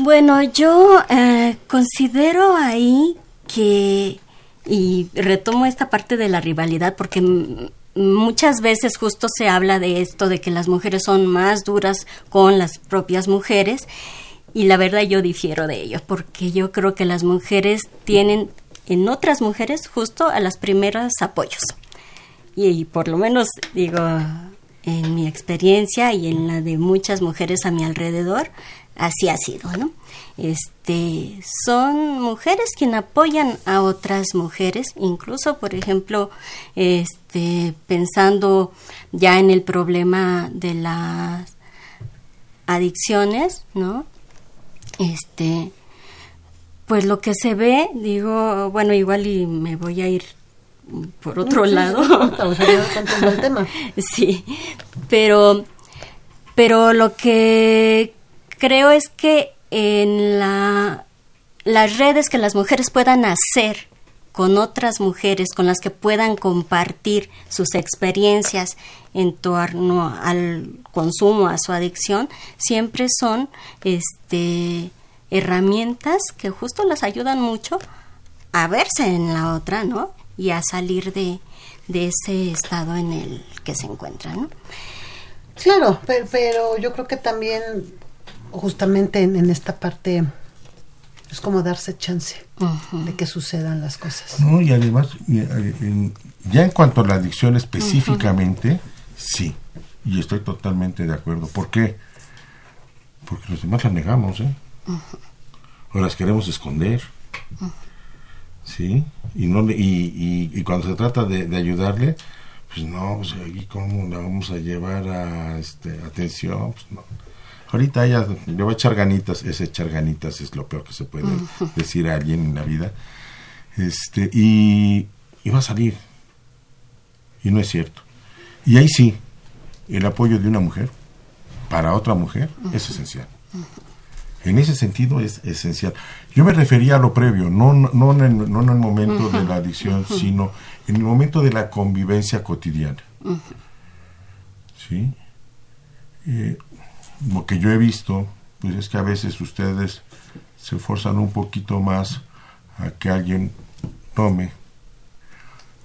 Bueno, yo eh, considero ahí que, y retomo esta parte de la rivalidad, porque muchas veces justo se habla de esto, de que las mujeres son más duras con las propias mujeres y la verdad yo difiero de ello, porque yo creo que las mujeres tienen en otras mujeres justo a las primeras apoyos. Y, por lo menos digo, en mi experiencia y en la de muchas mujeres a mi alrededor, así ha sido, ¿no? Este, son mujeres quienes apoyan a otras mujeres, incluso, por ejemplo, este, pensando ya en el problema de las adicciones, ¿no? Este, pues lo que se ve, digo, bueno, igual y me voy a ir por otro lado. sí, pero, pero lo que creo es que en la, las redes que las mujeres puedan hacer con otras mujeres con las que puedan compartir sus experiencias en torno al consumo, a su adicción, siempre son este herramientas que justo las ayudan mucho a verse en la otra, ¿no? Y a salir de, ese estado en el que se encuentran, ¿no? Claro, pero, yo creo que también justamente en esta parte es como darse chance de que sucedan las cosas. No, y además, eh, ya en cuanto a la adicción específicamente, sí, y estoy totalmente de acuerdo. ¿Por qué? Porque los demás las negamos, ¿eh? O las queremos esconder. ¿Sí? Y, no, y, y, cuando se trata de, ayudarle, pues no, pues aquí cómo la vamos a llevar a este, atención, pues no ahorita ella le va a echar ganitas, ese echar ganitas es lo peor que se puede decir a alguien en la vida. Este, y, va a salir. Y no es cierto. Y ahí sí, el apoyo de una mujer para otra mujer es esencial. En ese sentido es esencial. Yo me refería a lo previo, no, no, en, el, no en el momento de la adicción, sino en el momento de la convivencia cotidiana. ¿Sí? Eh, lo que yo he visto, pues es que a veces ustedes se esforzan un poquito más a que alguien tome,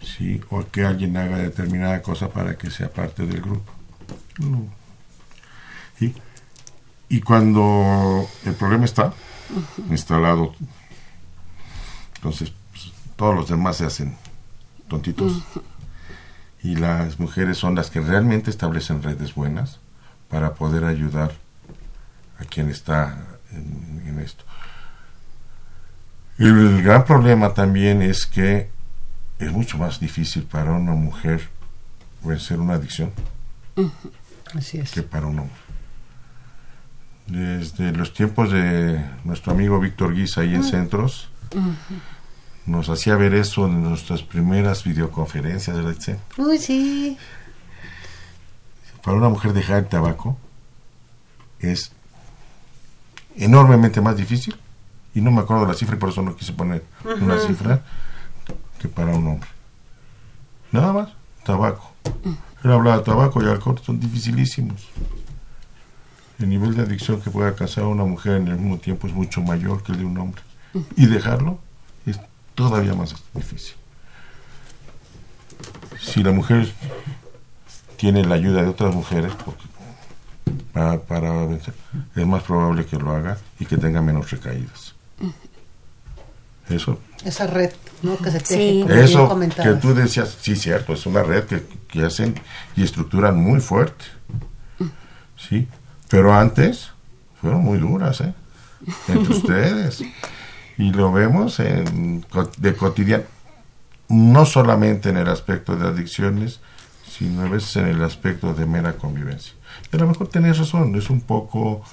¿sí? o que alguien haga determinada cosa para que sea parte del grupo. Y cuando el problema está instalado, entonces pues, todos los demás se hacen tontitos. Y las mujeres son las que realmente establecen redes buenas para poder ayudar a quien está en, esto. El gran problema también es que es mucho más difícil para una mujer vencer una adicción que para un hombre. Desde los tiempos de nuestro amigo Víctor Guisa ahí en Centros, nos hacía ver eso en nuestras primeras videoconferencias, ¿verdad? Uy, sí para una mujer dejar el tabaco es enormemente más difícil. Y no me acuerdo la cifra y por eso no quise poner una cifra que para un hombre. Nada más tabaco. Él hablaba de tabaco y alcohol son dificilísimos. El nivel de adicción que puede alcanzar una mujer en el mismo tiempo es mucho mayor que el de un hombre. Y dejarlo es todavía más difícil. Si la mujer tiene la ayuda de otras mujeres para, para es más probable que lo haga y que tenga menos recaídas. Eso. Esa red, ¿no? Que se teje, Eso que tú decías, sí, cierto, es una red que, que hacen y estructuran muy fuerte. Sí, pero antes fueron muy duras, ¿eh? Entre ustedes. Y lo vemos en, de cotidiano, no solamente en el aspecto de adicciones, sino a veces en el aspecto de mera convivencia. Y a lo mejor tenés razón, es un poco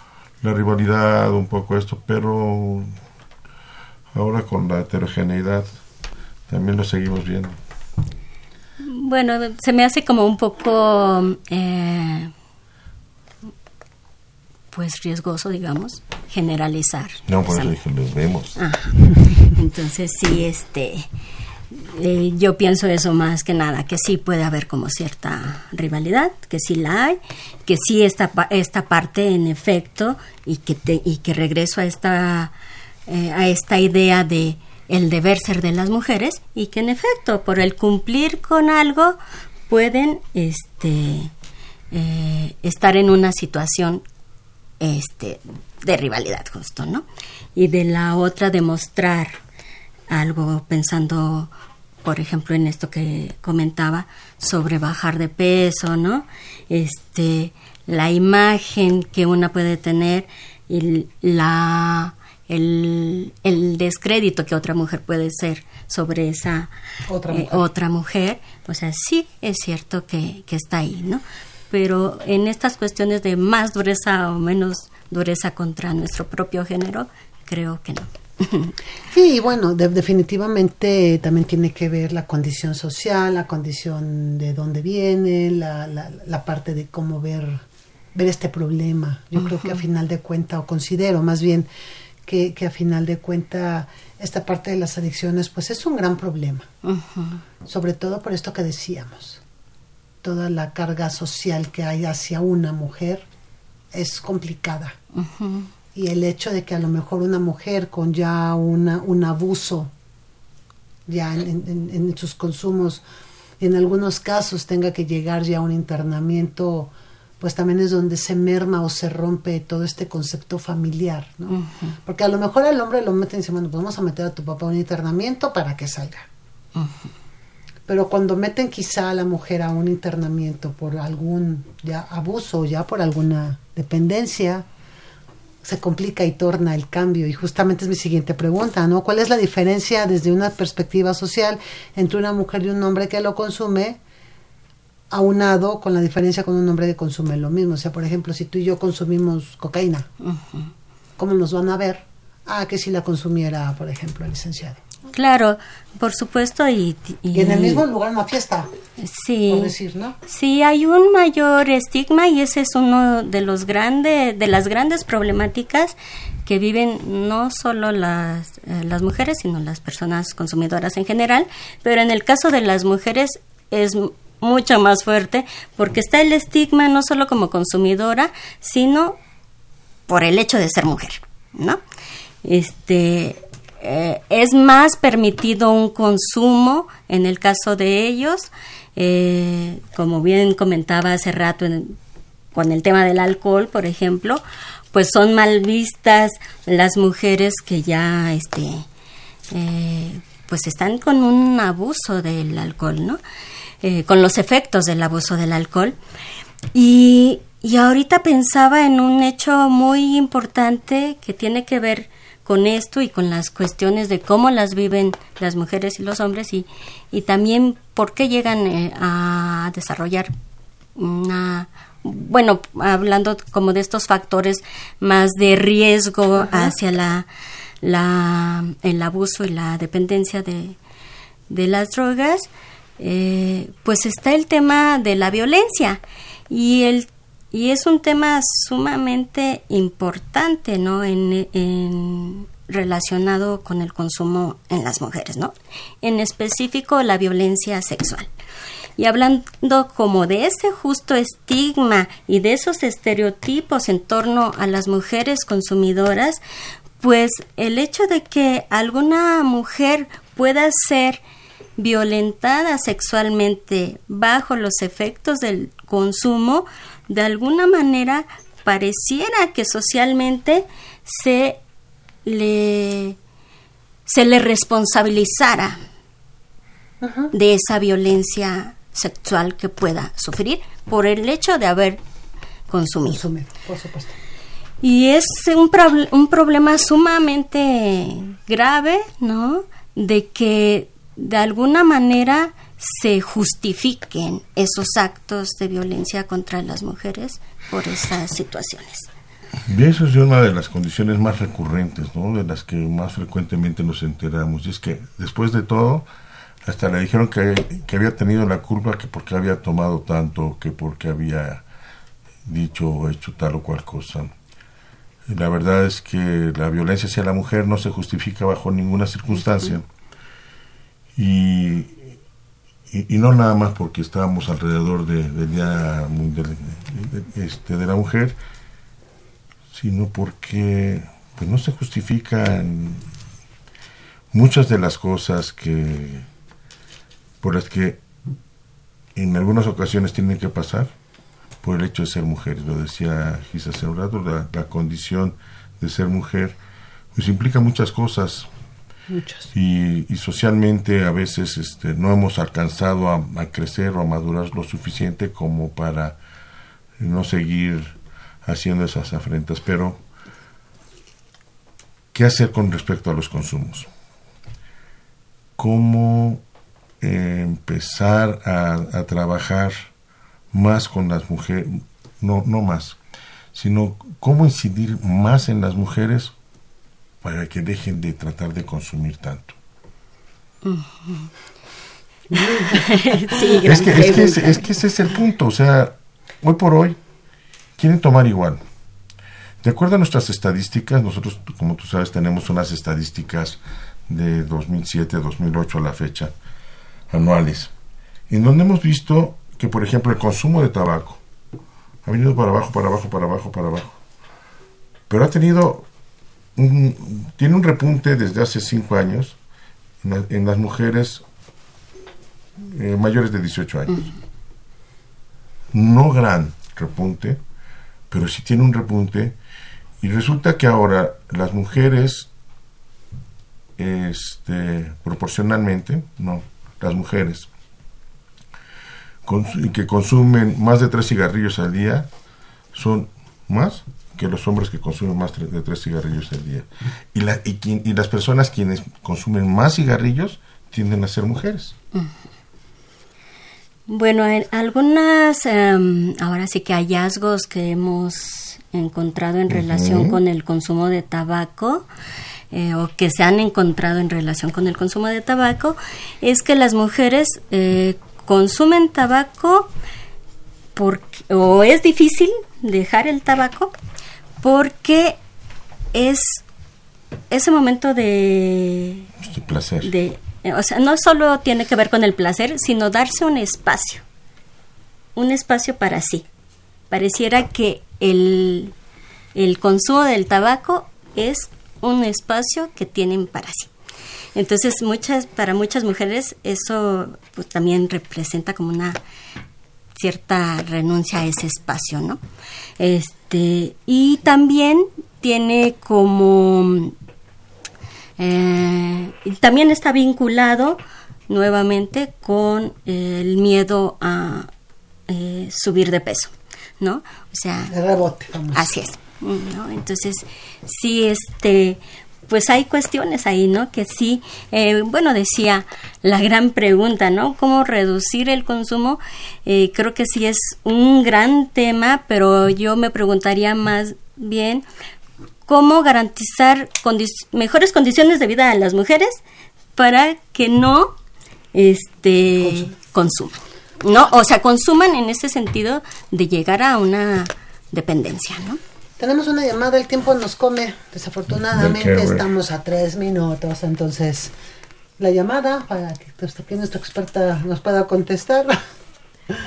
la rivalidad, un poco esto, pero ahora con la heterogeneidad también lo seguimos viendo. Bueno, se me hace como un poco, eh, pues riesgoso, digamos, generalizar. No, por eso dije, los vemos. Ah. Entonces sí, este, eh, yo pienso eso más que nada, que sí puede haber como cierta rivalidad, que sí la hay, que sí esta, esta parte en efecto y que, te, y que regreso a esta, eh, a esta idea de el deber ser de las mujeres y que en efecto por el cumplir con algo pueden este, eh, estar en una situación este, de rivalidad justo, ¿no? Y de la otra demostrar algo pensando por ejemplo en esto que comentaba sobre bajar de peso, ¿no? Este la imagen que una puede tener y la el, el descrédito que otra mujer puede ser sobre esa otra eh, mujer. otra mujer, o sea, sí es cierto que, que está ahí, ¿no? Pero en estas cuestiones de más dureza o menos dureza contra nuestro propio género, creo que no. Sí, bueno, de, definitivamente también tiene que ver la condición social, la condición de dónde viene, la, la, la parte de cómo ver, ver este problema. Yo uh -huh. creo que a final de cuenta, o considero más bien que, que a final de cuenta esta parte de las adicciones pues es un gran problema. Uh -huh. Sobre todo por esto que decíamos. Toda la carga social que hay hacia una mujer es complicada. Uh -huh y el hecho de que a lo mejor una mujer con ya una, un abuso ya en, en, en, sus consumos en algunos casos tenga que llegar ya a un internamiento pues también es donde se merma o se rompe todo este concepto familiar ¿no? Uh -huh. porque a lo mejor al hombre lo meten y dicen bueno pues vamos a meter a tu papá a un internamiento para que salga uh -huh. pero cuando meten quizá a la mujer a un internamiento por algún ya abuso ya por alguna dependencia se complica y torna el cambio. Y justamente es mi siguiente pregunta, ¿no? ¿Cuál es la diferencia desde una perspectiva social entre una mujer y un hombre que lo consume, aunado con la diferencia con un hombre que consume lo mismo? O sea, por ejemplo, si tú y yo consumimos cocaína, uh -huh. ¿cómo nos van a ver? Ah, que si la consumiera, por ejemplo, el licenciado. Claro, por supuesto y, y, y en el mismo lugar una fiesta. Sí. Por decir, ¿no? Sí, hay un mayor estigma y ese es uno de los grandes de las grandes problemáticas que viven no solo las eh, las mujeres, sino las personas consumidoras en general, pero en el caso de las mujeres es mucho más fuerte porque está el estigma no solo como consumidora, sino por el hecho de ser mujer, ¿no? Este eh, es más permitido un consumo en el caso de ellos, eh, como bien comentaba hace rato con el tema del alcohol, por ejemplo, pues son mal vistas las mujeres que ya este eh, pues están con un abuso del alcohol, ¿no? con los efectos del abuso del alcohol. Y, y ahorita pensaba en un hecho muy importante que tiene que ver con esto y con las cuestiones de cómo las viven las mujeres y los hombres y, y también por qué llegan eh, a desarrollar una bueno hablando como de estos factores más de riesgo Ajá. hacia la, la el abuso y la dependencia de, de las drogas eh, pues está el tema de la violencia y el y es un tema sumamente importante, ¿no? En, relacionado con el consumo en las mujeres, ¿no? En específico la violencia sexual. Y hablando como de ese justo estigma y de esos estereotipos en torno a las mujeres consumidoras, pues el hecho de que alguna mujer pueda ser violentada sexualmente bajo los efectos del consumo, de alguna manera pareciera que socialmente se le se le responsabilizara uh -huh. de esa violencia sexual que pueda sufrir por el hecho de haber consumido. Consumir, por supuesto. Y es un, un problema sumamente grave, ¿no? De que de alguna manera se justifiquen esos actos de violencia contra las mujeres por esas situaciones. Y eso es una de las condiciones más recurrentes, ¿no? de las que más frecuentemente nos enteramos. Y es que, después de todo, hasta le dijeron que, que había tenido la culpa que porque había tomado tanto, que porque había dicho o hecho tal o cual cosa. La verdad es que la violencia hacia la mujer no se justifica bajo ninguna circunstancia. Y, y, no nada más porque estábamos alrededor de, del Día de, este, de la Mujer, sino porque pues, no se justifican muchas de las cosas que por las que en algunas ocasiones tienen que pasar por el hecho de ser mujeres. Lo decía Gisa hace la, la, condición de ser mujer pues implica muchas cosas. Y, socialmente a veces este, no hemos alcanzado a, a, crecer o a madurar lo suficiente como para no seguir haciendo esas afrentas. Pero, ¿qué hacer con respecto a los consumos? ¿Cómo eh, empezar a, a trabajar más con las mujeres, no, no más, sino cómo incidir más en las mujeres para que dejen de tratar de consumir tanto. sí, es, que, es, que ese, es que ese es el punto, o sea, hoy por hoy quieren tomar igual. De acuerdo a nuestras estadísticas, nosotros, como tú sabes, tenemos unas estadísticas de 2007, 2008 a la fecha, anuales, en donde hemos visto que, por ejemplo, el consumo de tabaco ha venido para abajo, para abajo, para abajo, para abajo. Pero ha tenido un, tiene un repunte desde hace cinco años en, la, en las mujeres eh, mayores de 18 años. No gran repunte, pero sí tiene un repunte. Y resulta que ahora las mujeres, este, proporcionalmente, no, las mujeres que consumen más de tres cigarrillos al día son más que los hombres que consumen más de tres cigarrillos al día. Y, la, y, y, las personas quienes consumen más cigarrillos tienden a ser mujeres. Bueno, en algunas, um, ahora sí que hallazgos que hemos encontrado en relación uh -huh. con el consumo de tabaco, eh, o que se han encontrado en relación con el consumo de tabaco, es que las mujeres eh, consumen tabaco porque, o es difícil dejar el tabaco porque es ese momento de, de placer. De, o sea, no solo tiene que ver con el placer, sino darse un espacio, un espacio para sí. Pareciera que el, el consumo del tabaco es un espacio que tienen para sí. Entonces, muchas, para muchas mujeres eso pues, también representa como una cierta renuncia a ese espacio, ¿no? Este, y también tiene como eh, también está vinculado nuevamente con el miedo a eh, subir de peso, ¿no? O sea, rebote. Vamos. Así es. ¿no? Entonces, sí, este, pues hay cuestiones ahí, ¿no? Que sí, eh, bueno, decía la gran pregunta, ¿no? ¿Cómo reducir el consumo? Eh, creo que sí es un gran tema, pero yo me preguntaría más bien cómo garantizar condi mejores condiciones de vida a las mujeres para que no este consuman. No, o sea, consuman en ese sentido de llegar a una dependencia, ¿no? Tenemos una llamada, el tiempo nos come. Desafortunadamente estamos a tres minutos, entonces la llamada para que aquí nuestra experta nos pueda contestar.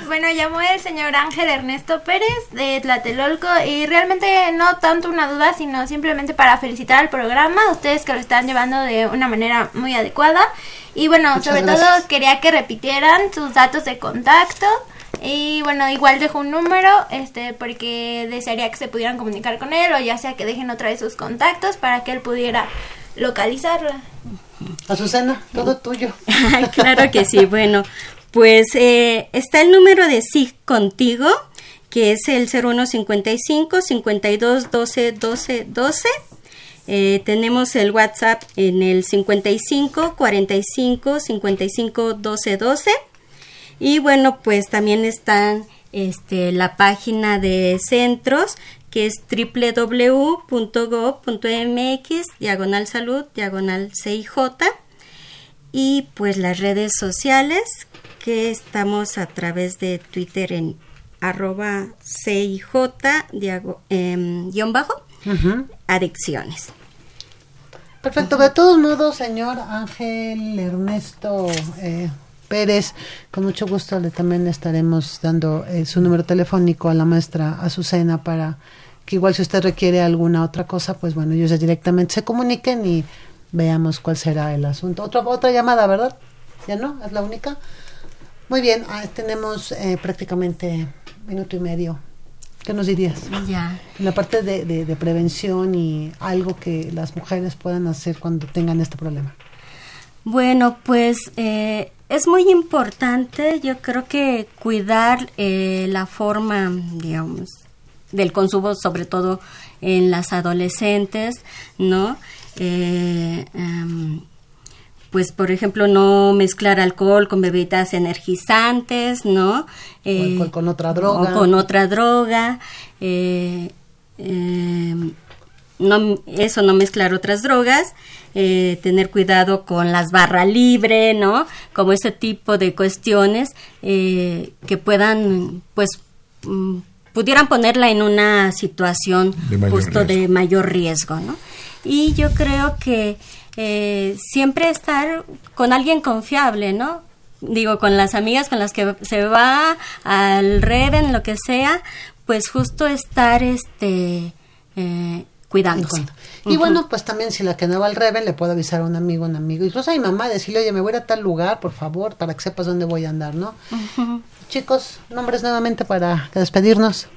Bueno, llamó el señor Ángel Ernesto Pérez de Tlatelolco y realmente no tanto una duda, sino simplemente para felicitar al programa, ustedes que lo están llevando de una manera muy adecuada. Y bueno, Muchas sobre gracias. todo quería que repitieran sus datos de contacto. Y bueno, igual dejo un número, este, porque desearía que se pudieran comunicar con él, o ya sea que dejen otra vez sus contactos para que él pudiera localizarla. Azucena, todo tuyo. Claro que sí. Bueno, pues eh, está el número de SIG contigo, que es el 0155 52 12 12 12. Eh, tenemos el WhatsApp en el 55 45 55 12 12. Y bueno, pues también está este, la página de centros que es www.gov.mx, diagonal salud, diagonal CIJ. y pues las redes sociales que estamos a través de Twitter en arroba CIJ em, guion bajo adicciones. Perfecto, de todos modos, señor Ángel Ernesto eh, Pérez, con mucho gusto le también estaremos dando eh, su número telefónico a la maestra Azucena para que igual si usted requiere alguna otra cosa, pues bueno, ellos ya directamente se comuniquen y veamos cuál será el asunto. Otra, otra llamada, ¿verdad? ¿Ya no? ¿Es la única? Muy bien, ah, tenemos eh, prácticamente minuto y medio. ¿Qué nos dirías? Ya. En la parte de, de, prevención y algo que las mujeres puedan hacer cuando tengan este problema. Bueno, pues eh, es muy importante, yo creo que cuidar eh, la forma, digamos, del consumo, sobre todo en las adolescentes, ¿no? Eh, em, pues por ejemplo no mezclar alcohol con bebidas energizantes, ¿no? Eh, con otra droga. O con otra droga. Eh, em, no, eso, no mezclar otras drogas. tener cuidado con las barras libre, ¿no? Como ese tipo de cuestiones que puedan, pues, mm, pudieran ponerla en una situación justo de mayor riesgo, ¿no? Y yo creo que eh, siempre estar con alguien confiable, ¿no? Digo, con las amigas con las que se va al Reven, lo que sea, pues justo estar este eh, cuidándose. Y bueno, pues también si la que no va al Reven le puedo avisar a un amigo, un amigo, incluso a mi mamá, decirle, oye, me voy a, tal lugar, por favor, para que sepas dónde voy a andar, ¿no? Chicos, nombres nuevamente para despedirnos.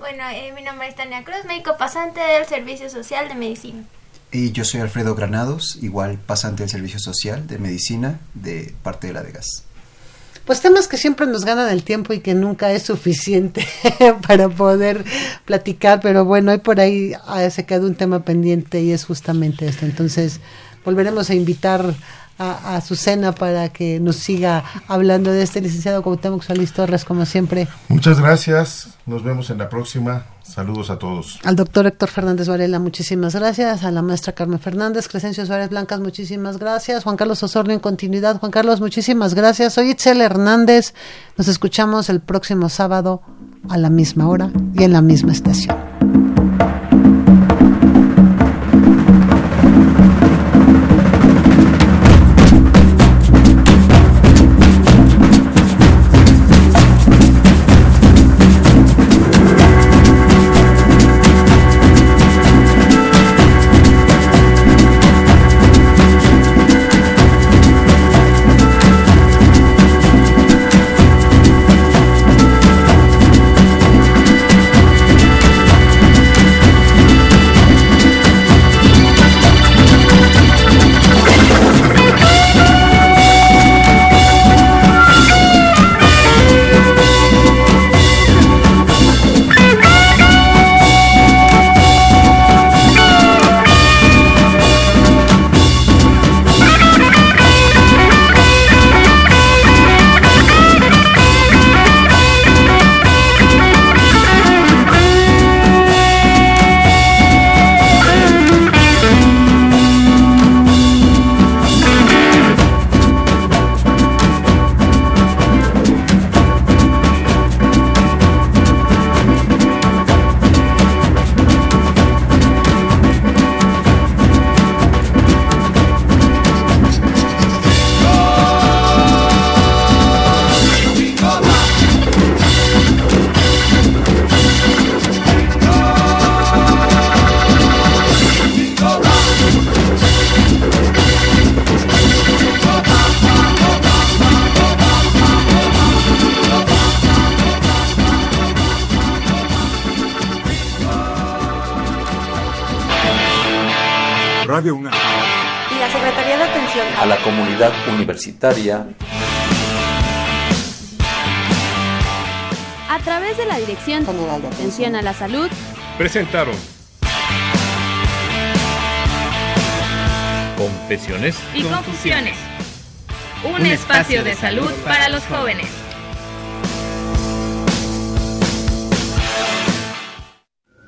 Bueno, eh, mi nombre es Tania Cruz, médico pasante del Servicio Social de Medicina. Y yo soy Alfredo Granados, igual pasante del Servicio Social de Medicina de parte de la DEGAS. Pues temas que siempre nos ganan el tiempo y que nunca es suficiente para poder platicar, pero bueno, hay por ahí ah, se queda un tema pendiente y es justamente esto. Entonces, volveremos a invitar a, a Susana para que nos siga hablando de este licenciado Cuauhtémoc Solís Torres, como siempre. Muchas gracias, nos vemos en la próxima. Saludos a todos. Al doctor Héctor Fernández Varela, muchísimas gracias. A la maestra Carmen Fernández, Crescencio Suárez Blancas, muchísimas gracias. Juan Carlos Osorno en continuidad. Juan Carlos, muchísimas gracias. Soy Itzel Hernández. Nos escuchamos el próximo sábado a la misma hora y en la misma estación. Universitaria. A través de la Dirección General de Atención a la Salud, presentaron Confesiones y Confusiones. Un espacio de salud para los jóvenes.